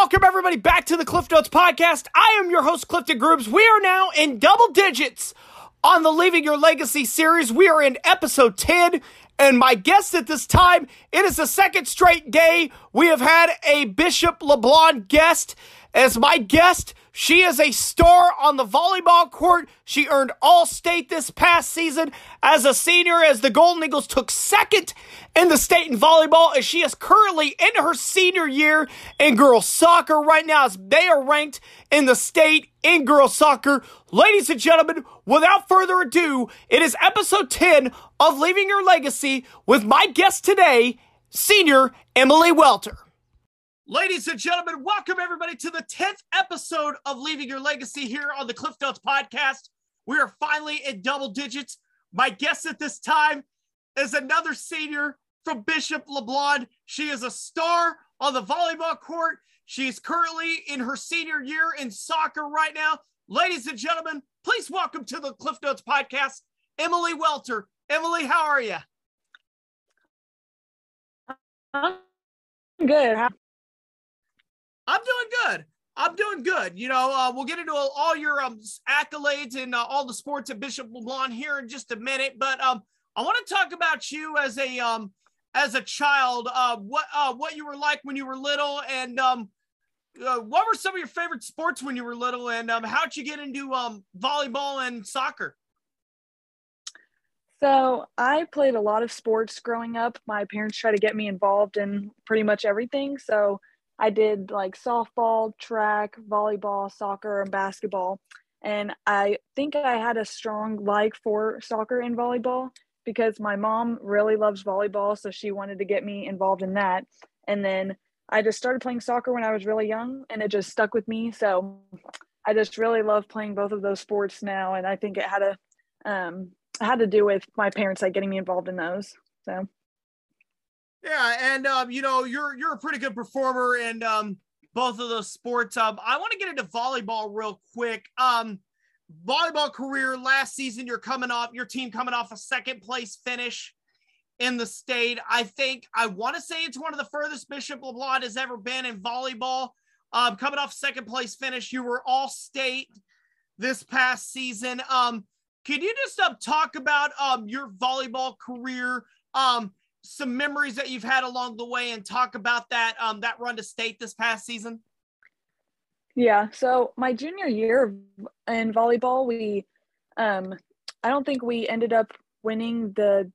welcome everybody back to the Cliff Notes podcast. I am your host, Clifton Groups. We are now in double digits on the Leaving Your Legacy series. We are in episode 10, and my guest at this time, it is the second straight day we have had a Bishop LeBlond guest. As my guest, she is a star on the volleyball court. She earned All State this past season as a senior, as the Golden Eagles took second in the state in volleyball, as she is currently in her senior year in girls soccer right now, as they are ranked in the state in girls soccer. Ladies and gentlemen, without further ado, it is episode 10 of Leaving Your Legacy with my guest today, senior Emily Welter. Ladies and gentlemen, welcome everybody to the 10th episode of Leaving Your Legacy here on the Cliff Notes podcast. We are finally in double digits. My guest at this time is another senior from Bishop LeBlond. She is a star on the volleyball court. She is currently in her senior year in soccer right now. Ladies and gentlemen, please welcome to the Cliff Notes podcast, Emily Welter. Emily, how are you? I'm good. I'm doing good. I'm doing good. You know, uh, we'll get into all your um, accolades and uh, all the sports at Bishop LeBlond here in just a minute. But um, I want to talk about you as a um, as a child. Uh, what uh, what you were like when you were little, and um, uh, what were some of your favorite sports when you were little, and um, how'd you get into um, volleyball and soccer? So I played a lot of sports growing up. My parents tried to get me involved in pretty much everything. So I did like softball, track, volleyball, soccer, and basketball. And I think I had a strong like for soccer and volleyball because my mom really loves volleyball. So she wanted to get me involved in that. And then I just started playing soccer when I was really young and it just stuck with me. So I just really love playing both of those sports now. And I think it had a, um, had to do with my parents like getting me involved in those. So yeah, and um, you know, you're you're a pretty good performer in um both of those sports. Um, I want to get into volleyball real quick. Um, volleyball career last season, you're coming off your team coming off a second place finish in the state. I think I want to say it's one of the furthest Bishop LeBlond has ever been in volleyball. Um, coming off second place finish, you were all state this past season. Um, can you just um, talk about um, your volleyball career? Um, some memories that you've had along the way and talk about that um, that run to state this past season? Yeah, so my junior year in volleyball, we um I don't think we ended up winning the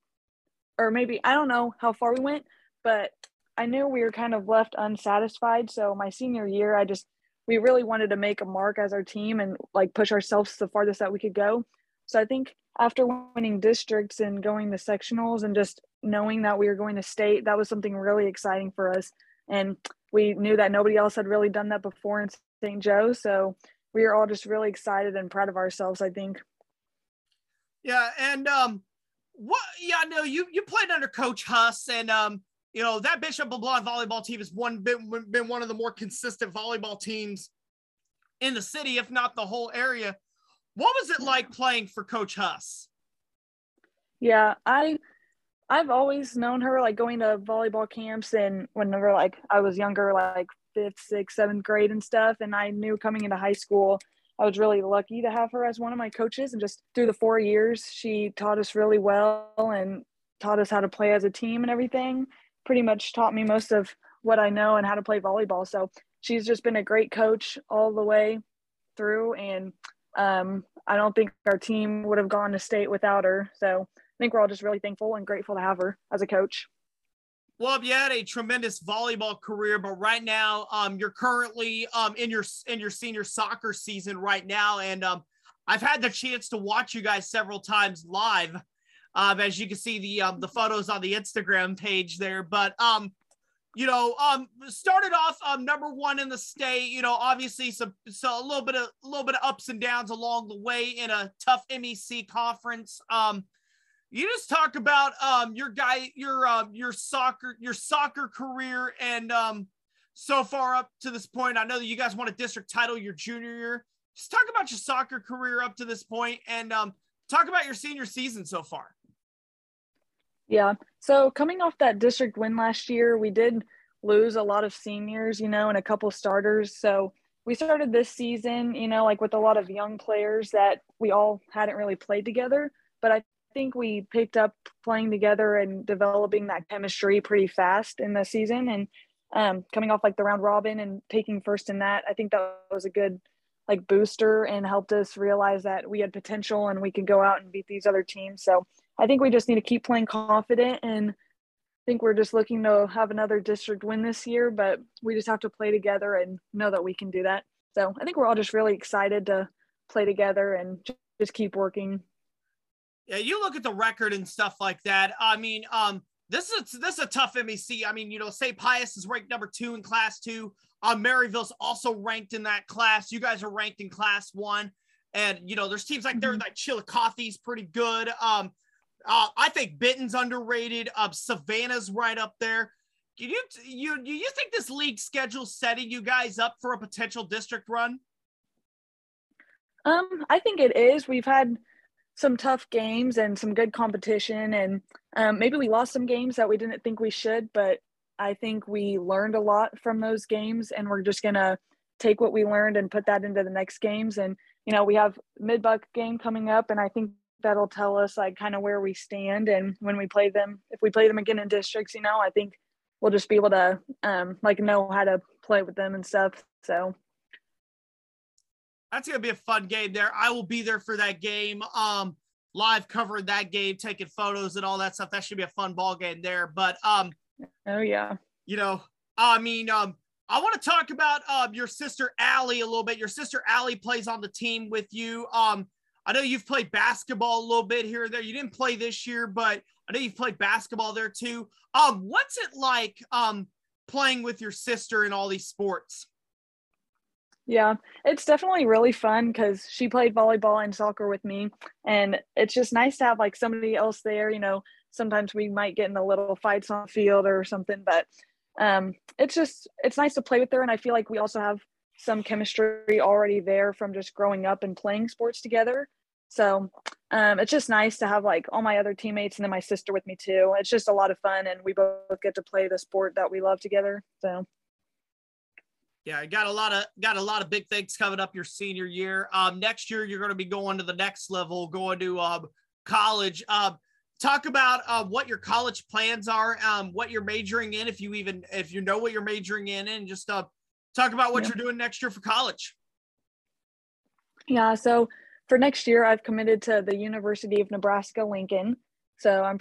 or maybe I don't know how far we went, but I knew we were kind of left unsatisfied. So my senior year, I just we really wanted to make a mark as our team and like push ourselves the farthest that we could go. So I think after winning districts and going to sectionals and just knowing that we were going to state, that was something really exciting for us. And we knew that nobody else had really done that before in St. Joe. So we are all just really excited and proud of ourselves, I think. Yeah. And um, what, yeah, no, you, you played under Coach Huss and, um, you know, that Bishop LeBlond volleyball team has one been, been one of the more consistent volleyball teams in the city, if not the whole area. What was it like playing for Coach Huss? Yeah, I I've always known her like going to volleyball camps and whenever like I was younger, like fifth, sixth, seventh grade and stuff. And I knew coming into high school, I was really lucky to have her as one of my coaches. And just through the four years, she taught us really well and taught us how to play as a team and everything. Pretty much taught me most of what I know and how to play volleyball. So she's just been a great coach all the way through. And um, I don't think our team would have gone to state without her. So I think we're all just really thankful and grateful to have her as a coach. Well, you had a tremendous volleyball career, but right now, um, you're currently um in your in your senior soccer season right now, and um, I've had the chance to watch you guys several times live. Um, as you can see the um, the photos on the Instagram page there, but um, you know, um, started off um number one in the state. You know, obviously some so a little bit of a little bit of ups and downs along the way in a tough MEC conference. Um, you just talk about um your guy your um your soccer your soccer career and um so far up to this point. I know that you guys won a district title your junior year. Just talk about your soccer career up to this point and um talk about your senior season so far. Yeah. So coming off that district win last year, we did lose a lot of seniors, you know, and a couple starters. So we started this season, you know, like with a lot of young players that we all hadn't really played together. But I think we picked up playing together and developing that chemistry pretty fast in the season. And um, coming off like the round robin and taking first in that, I think that was a good like booster and helped us realize that we had potential and we could go out and beat these other teams. So I think we just need to keep playing confident and I think we're just looking to have another district win this year, but we just have to play together and know that we can do that. So I think we're all just really excited to play together and just keep working. Yeah, you look at the record and stuff like that. I mean, um, this is this is a tough MEC. I mean, you know, St. Pius is ranked number two in class two. Uh, Maryville's also ranked in that class. You guys are ranked in class one. And you know, there's teams like there, mm-hmm. like Chillicothe's pretty good. Um, uh, I think Benton's underrated. Uh, Savannah's right up there. Do you you do you think this league schedule setting you guys up for a potential district run? Um, I think it is. We've had some tough games and some good competition, and um, maybe we lost some games that we didn't think we should, but I think we learned a lot from those games, and we're just gonna take what we learned and put that into the next games. And you know, we have Mid-Buch game coming up, and I think that'll tell us like kind of where we stand. And when we play them, if we play them again in districts, you know, I think we'll just be able to um, like know how to play with them and stuff. So that's gonna be a fun game there. I will be there for that game. Um, live covering that game, taking photos and all that stuff. That should be a fun ball game there. But um, oh yeah, you know, I mean, um, I want to talk about um your sister Allie a little bit. Your sister Allie plays on the team with you. Um, I know you've played basketball a little bit here and there. You didn't play this year, but I know you've played basketball there too. Um, what's it like um playing with your sister in all these sports? Yeah, it's definitely really fun because she played volleyball and soccer with me. And it's just nice to have like somebody else there. You know, sometimes we might get in a little fights on the field or something, but um, it's just, it's nice to play with her. And I feel like we also have some chemistry already there from just growing up and playing sports together. So um, it's just nice to have like all my other teammates and then my sister with me too. It's just a lot of fun, and we both get to play the sport that we love together. So yeah, I got a lot of got a lot of big things coming up your senior year. Um, next year you're going to be going to the next level, going to um, college. Um, talk about uh, what your college plans are, um, what you're majoring in, if you even if you know what you're majoring in, and just uh, talk about what yeah. you're doing next year for college. Yeah, so for next year, I've committed to the University of Nebraska Lincoln. So I'm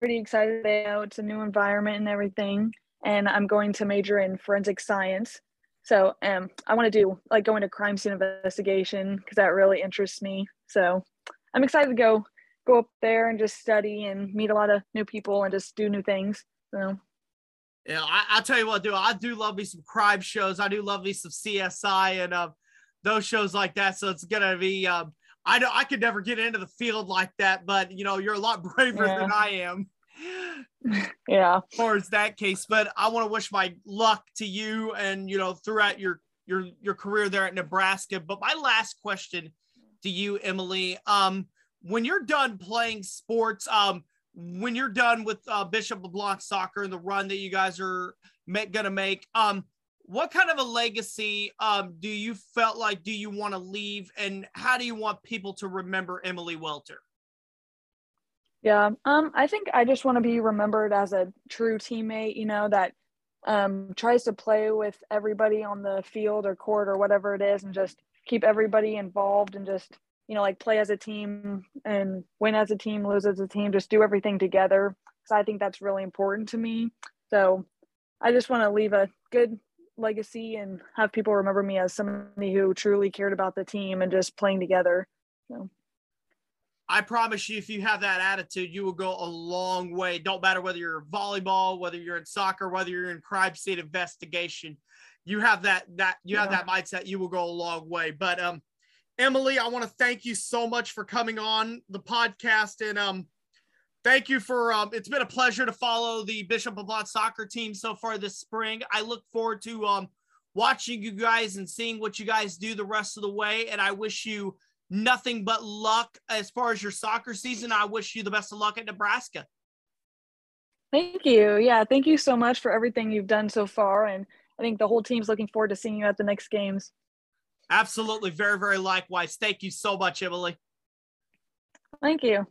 pretty excited. Know it's a new environment and everything and I'm going to major in forensic science. So um, I want to do like go into crime scene investigation because that really interests me. So I'm excited to go go up there and just study and meet a lot of new people and just do new things. So yeah, I, will tell you what, do I do love me some crime shows. I do love me some CSI and uh, those shows like that. So it's gonna be. Um, I know I could never get into the field like that, but you know, you're a lot braver yeah. than I am yeah as far as that case but i want to wish my luck to you and you know throughout your your your career there at nebraska but my last question to you emily um when you're done playing sports um when you're done with uh, bishop leblond soccer and the run that you guys are make, gonna make um what kind of a legacy um do you felt like do you want to leave and how do you want people to remember emily welter yeah, um, I think I just want to be remembered as a true teammate, you know, that um, tries to play with everybody on the field or court or whatever it is and just keep everybody involved and just, you know, like play as a team and win as a team, lose as a team, just do everything together. So I think that's really important to me. So I just want to leave a good legacy and have people remember me as somebody who truly cared about the team and just playing together. So. I promise you, if you have that attitude, you will go a long way. Don't matter whether you're volleyball, whether you're in soccer, whether you're in crime scene investigation. You have that that you yeah. have that mindset. You will go a long way. But um, Emily, I want to thank you so much for coming on the podcast and um, thank you for um, it's been a pleasure to follow the Bishop of LeBlond soccer team so far this spring. I look forward to um watching you guys and seeing what you guys do the rest of the way. And I wish you nothing but luck as far as your soccer season. I wish you the best of luck at Nebraska. Thank you. Yeah, thank you so much for everything you've done so far. And I think the whole team's looking forward to seeing you at the next games. Absolutely. Very, very likewise. Thank you so much, Emily. Thank you.